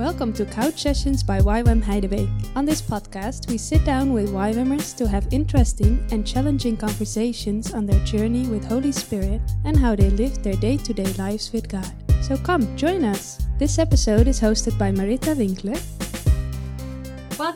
Welcome to Couch Sessions by YWAM Heidebeek. On this podcast, we sit down with YWAMers to have interesting and challenging conversations on their journey with Holy Spirit and how they live their day to day lives with God. So come, join us. This episode is hosted by Marita Winkler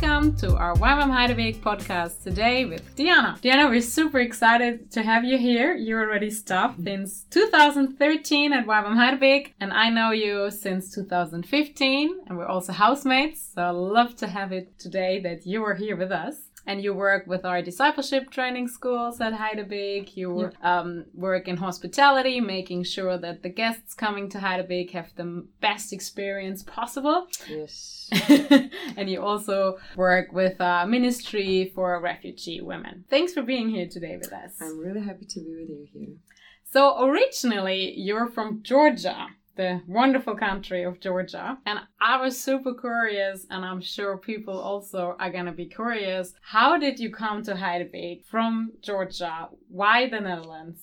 Welcome to our YWAM podcast today with Diana. Diana, we're super excited to have you here. You're already staff mm-hmm. since 2013 at YWAM and I know you since 2015, and we're also housemates. So I love to have it today that you are here with us and you work with our discipleship training schools at Heidebeek. You um, work in hospitality, making sure that the guests coming to Heidebeek have the best experience possible. Yes. and you also work with uh, ministry for refugee women. Thanks for being here today with us. I'm really happy to be with you here. So originally, you're from Georgia the wonderful country of Georgia. And I was super curious, and I'm sure people also are to be curious. How did you come to Heidebeek from Georgia? Why the Netherlands?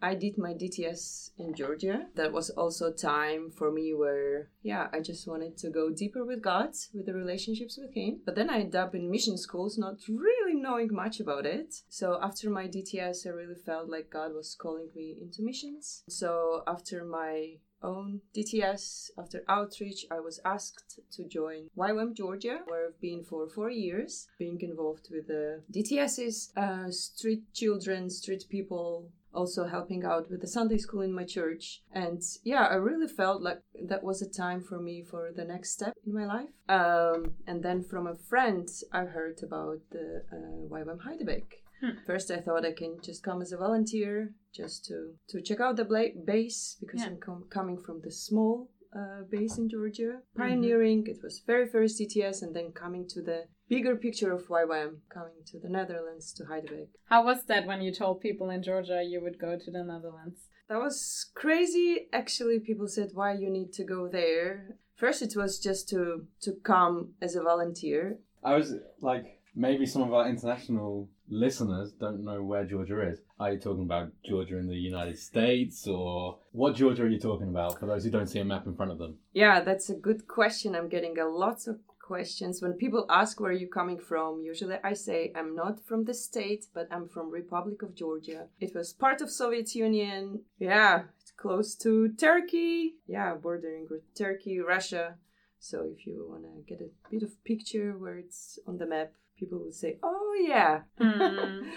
I did my DTS in Georgia. That was also time for me where, yeah, I just wanted to go deeper with God, with the relationships with Him. But then I ended up in mission schools, not really knowing much about it. So after my DTS, I really felt like God was calling me into missions. So after my own DTS. After outreach, I was asked to join YWAM Georgia, where I've been for four years, being involved with the DTSs, uh, street children, street people, also helping out with the Sunday school in my church. And yeah, I really felt like that was a time for me for the next step in my life. Um, and then from a friend, I heard about the uh, YWAM Heidebeek. Hmm. First, I thought I can just come as a volunteer, just to to check out the bla- base because yeah. I'm com- coming from the small uh, base in Georgia, mm-hmm. pioneering. Mm-hmm. It was very first DTS, and then coming to the bigger picture of YWAM, coming to the Netherlands to Heidebeek. How was that when you told people in Georgia you would go to the Netherlands? That was crazy. Actually, people said, "Why you need to go there?" First, it was just to to come as a volunteer. I was like maybe some of our international listeners don't know where Georgia is. Are you talking about Georgia in the United States or what Georgia are you talking about for those who don't see a map in front of them? Yeah, that's a good question. I'm getting a lots of questions. When people ask where you're coming from, usually I say I'm not from the state, but I'm from Republic of Georgia. It was part of Soviet Union. Yeah, it's close to Turkey. Yeah, bordering with Turkey, Russia. So if you want to get a bit of picture where it's on the map, people would say, "Oh yeah." Mm.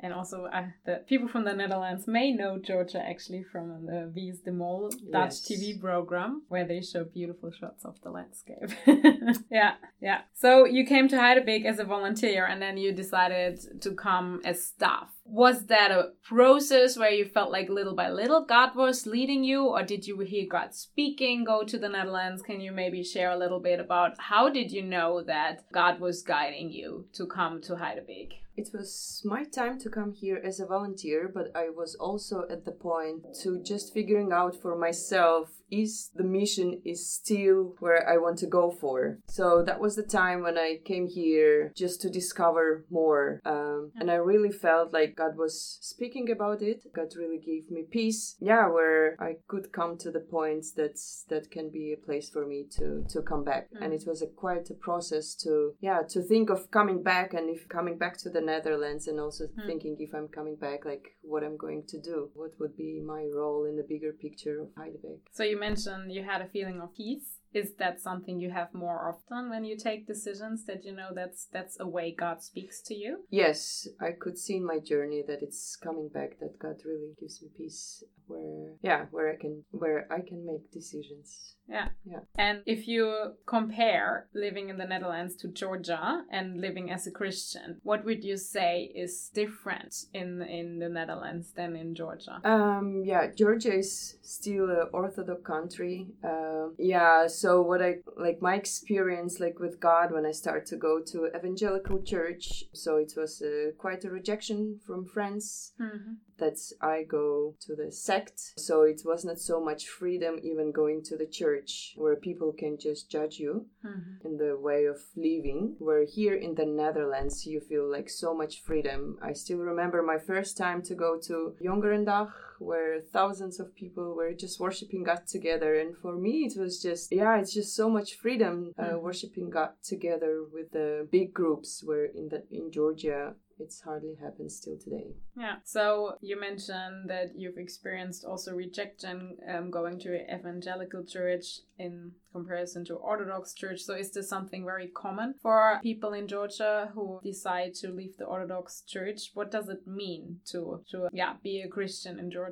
and also, uh, the people from the Netherlands may know Georgia actually from the Wie is de Mol Dutch yes. TV program, where they show beautiful shots of the landscape. yeah, yeah. So you came to Heidebeek as a volunteer, and then you decided to come as staff was that a process where you felt like little by little God was leading you, or did you hear God speaking, go to the Netherlands? Can you maybe share a little bit about how did you know that God was guiding you to come to Heidebeek? It was my time to come here as a volunteer, but I was also at the point to just figuring out for myself is the mission is still where I want to go for. So that was the time when I came here just to discover more. Um, and I really felt like God was speaking about it. God really gave me peace. Yeah, where I could come to the points that that can be a place for me to to come back. Mm. And it was a quite a process to yeah to think of coming back and if coming back to the Netherlands and also mm. thinking if I'm coming back like what I'm going to do. What would be my role in the bigger picture of Heidebeek. So you mentioned you had a feeling of peace. Is that something you have more often when you take decisions that you know that's that's a way god speaks to you? Yes i could see in my journey that it's coming back that god really gives me peace where yeah. where i can where i can make decisions. Yeah. Yeah. And if you compare living in the netherlands to georgia and living as a christian what would you say is different in in the netherlands than in georgia? Um yeah georgia is still an orthodox country. Uh, yeah so what i like my experience like with god when i started to go to evangelical church so it was uh, quite a rejection from friends. Mm-hmm that I go to the sect. So it was not so much freedom even going to the church where people can just judge you Mhm. in the way of living. Where here in the Netherlands you feel like so much freedom. I still remember my first time to go to Jongerendag where thousands of people were just worshiping God together. And for me, it was just, yeah, it's just so much freedom uh, Mhm. worshiping God together with the big groups. Where in the in Georgia, it's hardly happens still today. Yeah. So you mentioned that you've experienced also rejection um, going to an evangelical church in comparison to Orthodox church. So is this something very common for people in Georgia who decide to leave the Orthodox church? What does it mean to to yeah be a Christian in Georgia?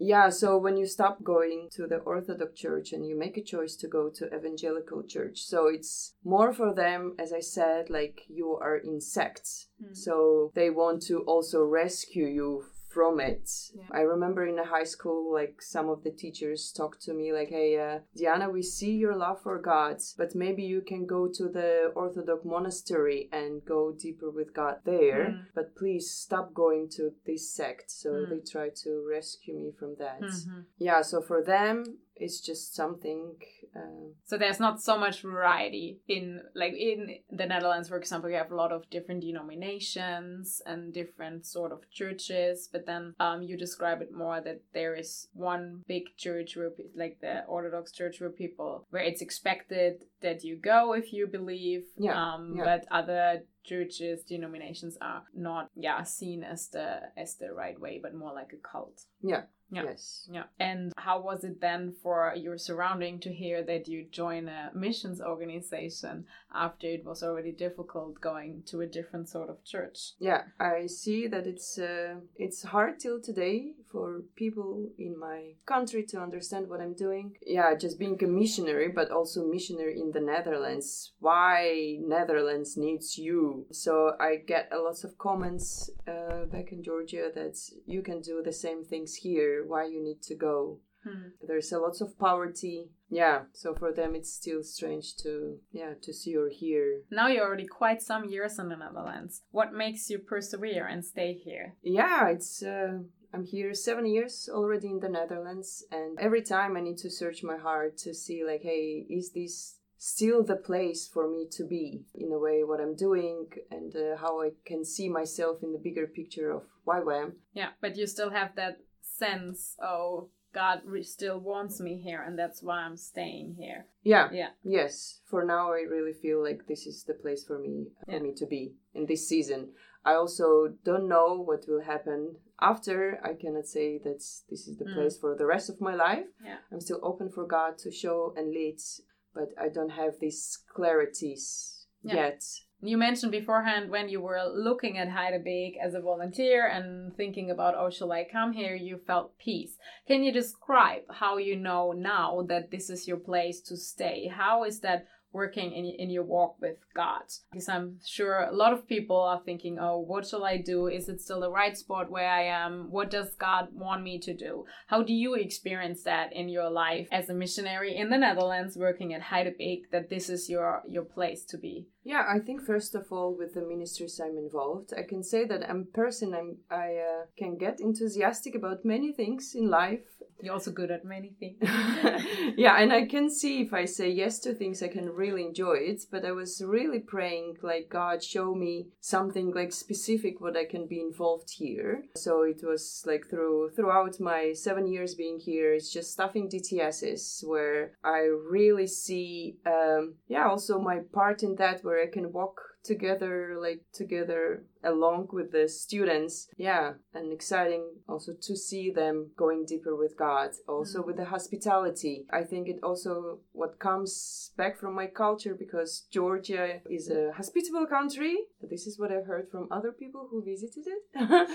Yeah, so when you stop going to the Orthodox Church and you make a choice to go to evangelical church, so it's more for them, as I said, like you are in sects. Mm. So they want to also rescue you from it. Yeah. I remember in the high school, like some of the teachers talked to me like, "Hey, uh, Diana, we see your love for God, but maybe you can go to the Orthodox monastery and go deeper with God there. Mm. But please stop going to this sect." So Mm. they try to rescue me from that. Mhm. Yeah. So for them, it's just something. Uh, So there's not so much variety in like in the Netherlands, for example, you have a lot of different denominations and different sort of churches. But then um, you describe it more that there is one big church where, like the Orthodox Church, where people where it's expected that you go if you believe. Yeah, Um, yeah. But other churches, denominations are not yeah seen as the as the right way, but more like a cult. yeah. Yeah. Yes. Yeah. And how was it then for your surrounding to hear that you join a missions organization after it was already difficult going to a different sort of church? Yeah, I see that it's uh, it's hard till today for people in my country to understand what I'm doing. Yeah, just being a missionary, but also missionary in the Netherlands. Why Netherlands needs you? So I get a lot of comments uh, back in Georgia that you can do the same things here. Why you need to go? Hmm. There's a lot of poverty. Yeah, so for them it's still strange to yeah to see or hear Now you're already quite some years in the Netherlands. What makes you persevere and stay here? Yeah, it's. Uh, I'm here seven years already in the Netherlands, and every time I need to search my heart to see, like, hey, is this still the place for me to be? In a way, what I'm doing and uh, how I can see myself in the bigger picture of YWAM. Yeah, but you still have that sense, oh, God still wants me here, and that's why I'm staying here. Yeah. Yeah. Yes. For now, I really feel like this is the place for me for Yeah. me to be in this season. I also don't know what will happen after. I cannot say that this is the Mm. place for the rest of my life. Yeah. I'm still open for God to show and lead, but I don't have these clarities Yeah. yet. You mentioned beforehand when you were looking at Heidebeek as a volunteer and thinking about, oh, shall I come here? You felt peace. Can you describe how you know now that this is your place to stay? How is that working in, in your walk with God? Because I'm sure a lot of people are thinking, oh, what shall I do? Is it still the right spot where I am? What does God want me to do? How do you experience that in your life as a missionary in the Netherlands working at Heidebeek that this is your, your place to be? Yeah, I think first of all, with the ministries I'm involved, I can say that I'm a person I'm, I uh, can get enthusiastic about many things in life. You're also good at many things. yeah, and I can see if I say yes to things, I can really enjoy it. But I was really praying, like, God, show me something like specific what I can be involved here. So it was like through throughout my seven years being here, it's just stuffing DTSs where I really see, um, yeah, also my part in that where can walk together like together along with the students. Yeah and exciting also to see them going deeper with god also with the hospitality. I think it also what comes back from my culture because georgia is a hospitable country. This is what i've heard from other people who visited it.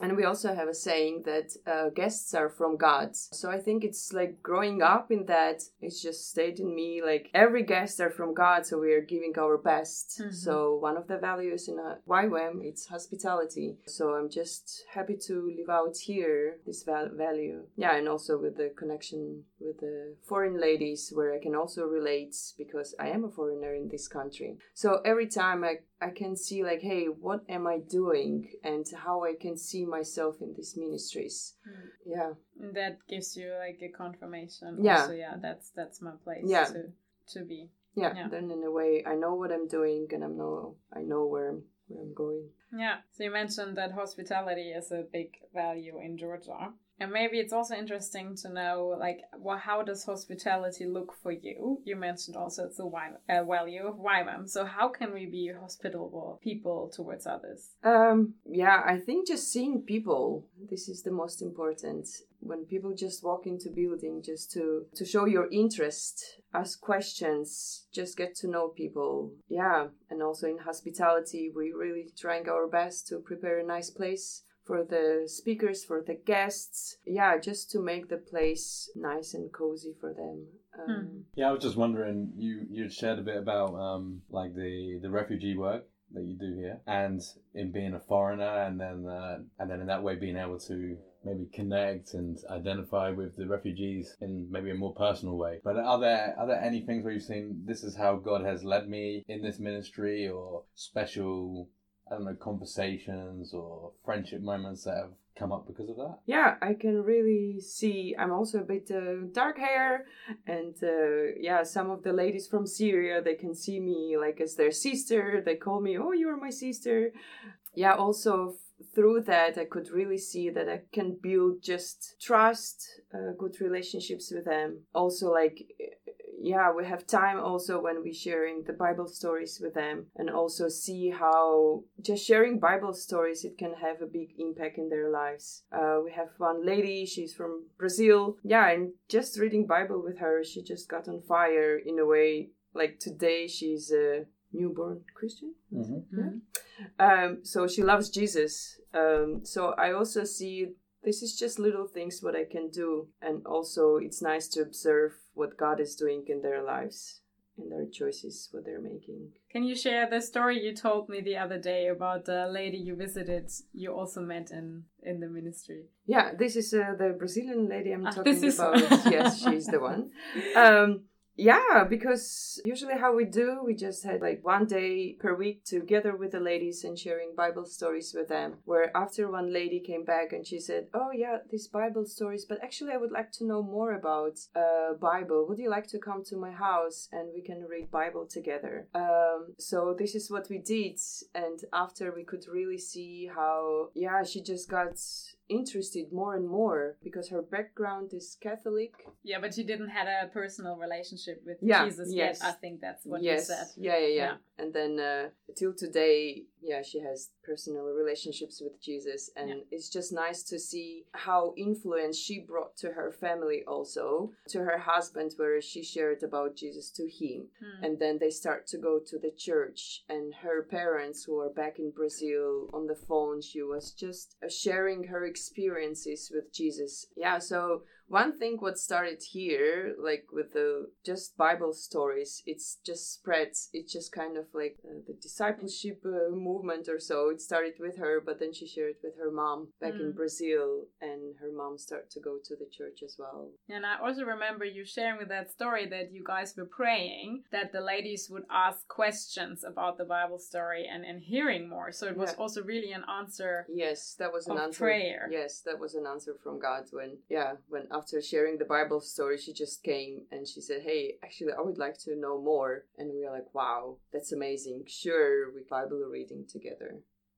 And we also have a saying that uh, guests are from god. So i think it's like growing up in that it's just stayed in me like every guest are from god so we are giving our best. Mhm. so So one of the values in a YWAM it's hospitality. So I'm just happy to live out here this val- value. Yeah, and also with the connection with the foreign ladies where I can also relate because I am a foreigner in this country. So every time I I can see like, hey, what am I doing and how I can see myself in these ministries. Mm. Yeah. And that gives you like a confirmation. Yeah. Also, yeah, that's that's my place Yeah. to to be. Yeah. Yeah. Then in a way I know what I'm doing and I know I know where I'm where I'm going. Yeah. So you mentioned that hospitality is a big value in Georgia. And maybe it's also interesting to know, like, well, how does hospitality look for you? You mentioned also it's uh, value of YWAM. So how can we be hospitable people towards others? Um, yeah, I think just seeing people, this is the most important. When people just walk into building just to to show your interest, ask questions, just get to know people. Yeah, and also in hospitality, we really trying our best to prepare a nice place for the speakers, for the guests. Yeah, just to make the place nice and cozy for them. Um, Yeah, I was just wondering. You you shared a bit about um like the the refugee work that you do here, and in being a foreigner, and then uh, and then in that way being able to maybe connect and identify with the refugees in maybe a more personal way. But are there are there any things where you've seen this is how God has led me in this ministry, or special I don't know conversations or friendship moments that have come up because of that? yeah i can really see. I'm also a bit uh, dark hair and uh, yeah some of the ladies from syria they can see me like as their sister. They call me oh you're my sister. Yeah also through that i could really see that i can build just trust uh, good relationships with them. Also like yeah we have time also when we sharing the bible stories with them and also see how just sharing bible stories it can have a big impact in their lives uh, we have one lady she's from brazil yeah and just reading bible with her she just got on fire in a way like today she's a newborn christian Mm-hmm. um, so she loves Jesus. Um, so I also see this is just little things what I can do, and also it's nice to observe what God is doing in their lives, and their choices, what they're making. Can you share the story you told me the other day about the lady you visited? You also met in in the ministry. Yeah, this is uh, the Brazilian lady I'm Ah, talking this is- about. yes, she's the one. Um, yeah, because usually how we do, we just had like one day per week together with the ladies and sharing Bible stories with them. Where after one lady came back and she said, "Oh yeah, these Bible stories, but actually I would like to know more about uh, Bible. Would you like to come to my house and we can read Bible together?" Um, so this is what we did, and after we could really see how yeah she just got interested more and more because her background is Catholic. Yeah, but she didn't have a personal relationship with Yeah, Jesus yes. yet. I think that's what yes. you said. Yeah, yeah, yeah, Yeah. And then uh, till today, yeah, she has personal relationships with Jesus, and Yeah. it's just nice to see how influence she brought to her family, also to her husband, where she shared about Jesus to him, Hmm. and then they start to go to the church. And her parents, who are back in Brazil, on the phone, she was just sharing her experiences with Jesus. Yeah, so one thing what started here like with the just bible stories it's just spreads it's just kind of like uh, the discipleship uh, movement or so it started with her but then she shared with her mom back in Mm. brazil and her mom started to go to the church as well And I also remember you sharing with that story that you guys were praying that the ladies would ask questions about the Bible story and, and hearing more. So it was Yeah. also really an answer. yes that was an answer prayer. yes that was an answer from god when yeah when after sharing the bible story she just came and she said hey actually i would like to know more and we are like wow that's amazing sure we bible reading together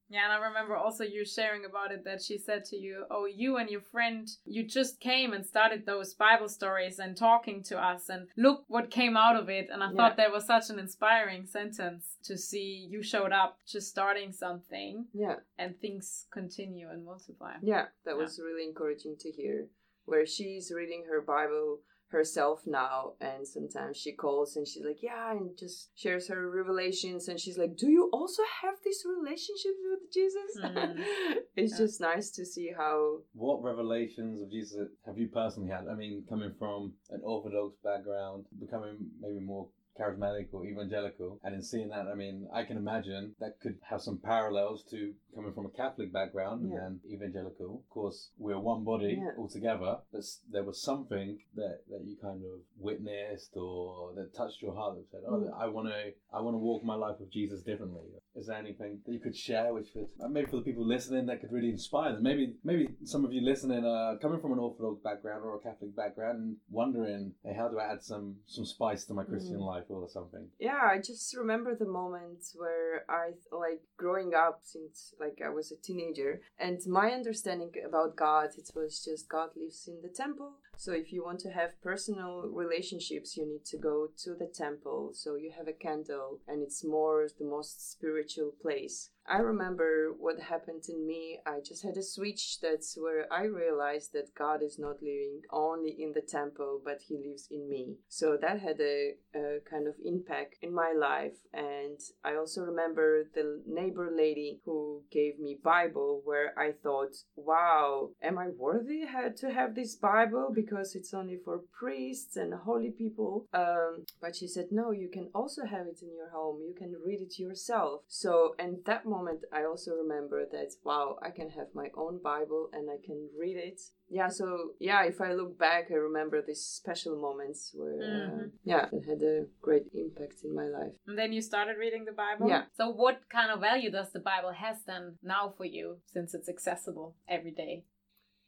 Yeah, and I remember also you sharing about it that she said to you, Oh, you and your friend, you just came and started those Bible stories and talking to us, and look what came out of it. And I Yeah. thought that was such an inspiring sentence to see you showed up just starting something yeah and things continue and multiply. Yeah, that Yeah. was really encouraging to hear. Where she's reading her Bible herself now, and sometimes she calls and she's like, Yeah, and just shares her revelations. And she's like, Do you also have this relationship with Jesus? Mm. it's Yeah. just nice to see how. What revelations of Jesus have you personally had? I mean, coming from an Orthodox background, becoming maybe more charismatic or evangelical. And in seeing that, I mean, I can imagine that could have some parallels to coming from a Catholic background Yeah. and evangelical. Of course, we're one body Yeah. altogether, but there was something that, that you kind of witnessed or that touched your heart that said, "Oh, Mm. I want to, I want to walk my life with Jesus differently." Is there anything that you could share, which could uh, maybe for the people listening that could really inspire them? Maybe, maybe some of you listening are coming from an Orthodox background or a Catholic background and wondering, "Hey, how do I add some some spice to my Christian Mm. life or something?" Yeah, I just remember the moment where I like growing up since like I was a teenager, and my understanding about God it was just God lives in the temple. So if you want to have personal relationships, you need to go to the temple. So you have a candle, and it's more the most spiritual place. I remember what happened in me. I just had a switch that's where I realized that God is not living only in the temple, but He lives in me. So that had a, a kind of impact in my life. And I also remember the neighbor lady who gave me Bible, where I thought, "Wow, am I worthy to have this Bible because it's only for priests and holy people?" Um, but she said, "No, you can also have it in your home. You can read it yourself." So, and that moment, I also remember that, wow, I can have my own Bible and I can read it. Yeah, so yeah, if I look back, I remember these special moments where, uh, Mhm. yeah, it had a great impact in my life. And then you started reading the Bible? Yeah. So what kind of value does the Bible has then now for you since it's accessible every day?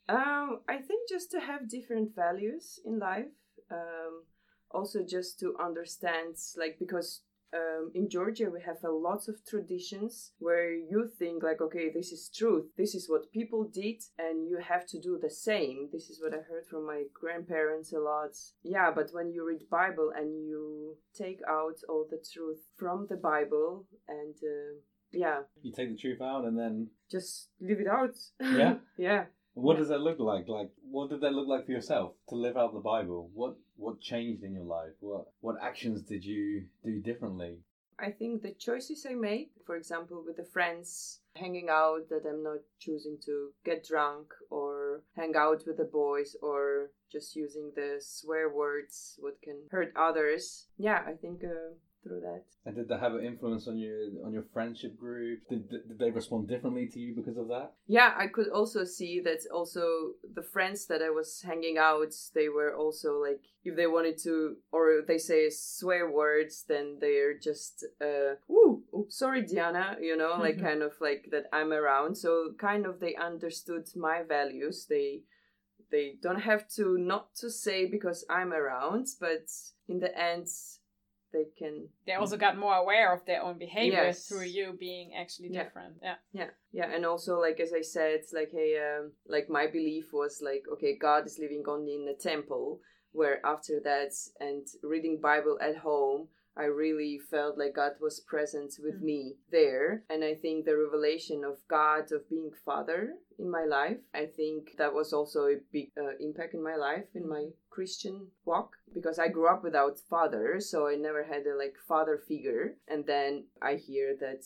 Um, I think just to have different values in life. Um, also just to understand, like, because um, in Georgia we have a lots of traditions where you think like, okay, this is truth. This is what people did, and you have to do the same. This is what I heard from my grandparents a lot. Yeah, but when you read Bible and you take out all the truth from the Bible and uh, yeah, You take the truth out, and then just leave it out. Yeah? yeah. What does that look like? Like, what did that look like for yourself to live out the Bible? What what changed in your life? What what actions did you do differently? I think the choices I make, for example, with the friends hanging out, that I'm not choosing to get drunk or hang out with the boys or just using the swear words, what can hurt others. Yeah, I think uh, through that. And did that have an influence on your on your friendship group? Did, did did they respond differently to you because of that? Yeah, I could also see that also the friends that I was hanging out, they were also like, if they wanted to, or they say swear words, then they're just, uh, ooh, oops, sorry, Diana, you know, like kind of like that I'm around. So kind of they understood my values. They, they don't have to not to say because I'm around, but in the end, they can They also got more aware of their own behavior Yes. through you being actually Yeah. different. Yeah. Yeah, yeah, and also like as I said, like hey, um, like my belief was like okay, God is living only in the temple. Where after that and reading Bible at home, I really felt like God was present with Mm. me there, and I think the revelation of God of being Father in my life, I think that was also a big uh, impact in my life in my Christian walk because I grew up without father, so I never had a like father figure, and then I hear that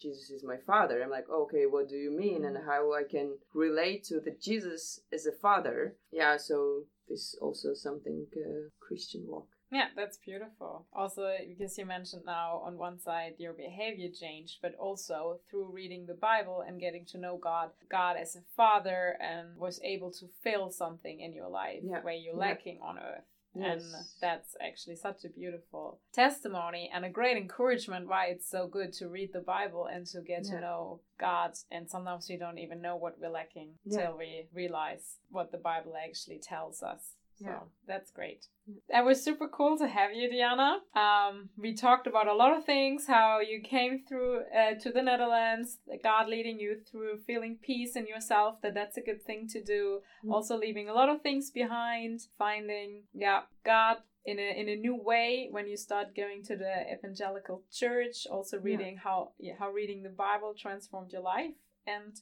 Jesus is my father. I'm like, okay, what do you mean? And how I can relate to the Jesus as a father. Yeah, so this also something uh, Christian walk. Yeah, that's beautiful. Also, because you mentioned now on one side your behavior changed, but also through reading the Bible and getting to know God, God as a father, and was able to fill something in your life Yeah. where you're Yeah. lacking on earth. Yes. And that's actually such a beautiful testimony and a great encouragement why it's so good to read the Bible and to get to know God. And sometimes we don't even know what we're lacking Yeah. till we realize what the Bible actually tells us. So Yeah. that's great. Yeah. That was super cool to have you, Diana. Um, we talked about a lot of things, how you came through uh, to the Netherlands, God leading you through feeling peace in yourself, that that's a good thing to do. Mm. Also leaving a lot of things behind, finding, yeah, God in a in a new way when you start going to the evangelical church. Also Yeah. reading how yeah, how reading the Bible transformed your life, and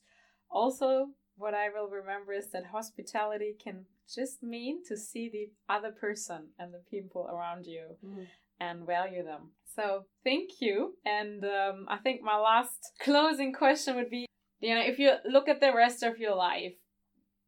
also what I will remember is that hospitality can just mean to see the other person and the people around you Mm. and value them. So thank you. And um, I think my last closing question would be, Diana, if you look at the rest of your life,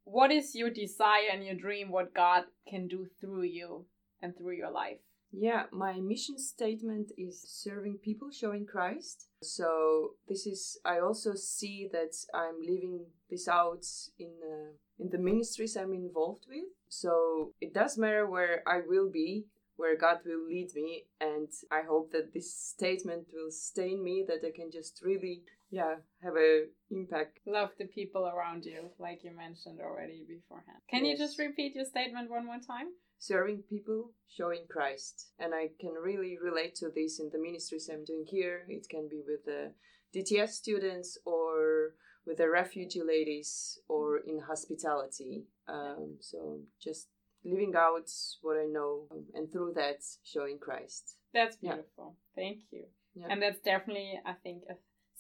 what is your desire and your dream? What God can do through you and through your life? Yeah, my mission statement is serving people, showing Christ. So this is I also see that I'm living this out in uh, in the ministries I'm involved with. So it does matter where I will be, where God will lead me, and I hope that this statement will stay in me that I can just really yeah have a impact love the people around you like you mentioned already beforehand can yes. you just repeat your statement one more time serving people, showing Christ. And I can really relate to this in the ministries I'm doing here. It can be with the DTS students or with the refugee ladies or in hospitality. Um, so just living out what I know and through that showing Christ. That's beautiful. Yeah. Thank you. Yeah. And that's definitely, I think,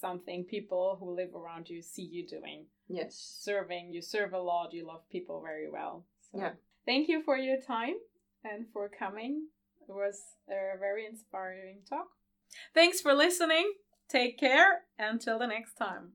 something people who live around you see you doing. Yes. Serving, you serve a lot, you love people very well. So. Yeah. Thank you for your time and for coming. It was a very inspiring talk. Thanks for listening. Take care. Until the next time.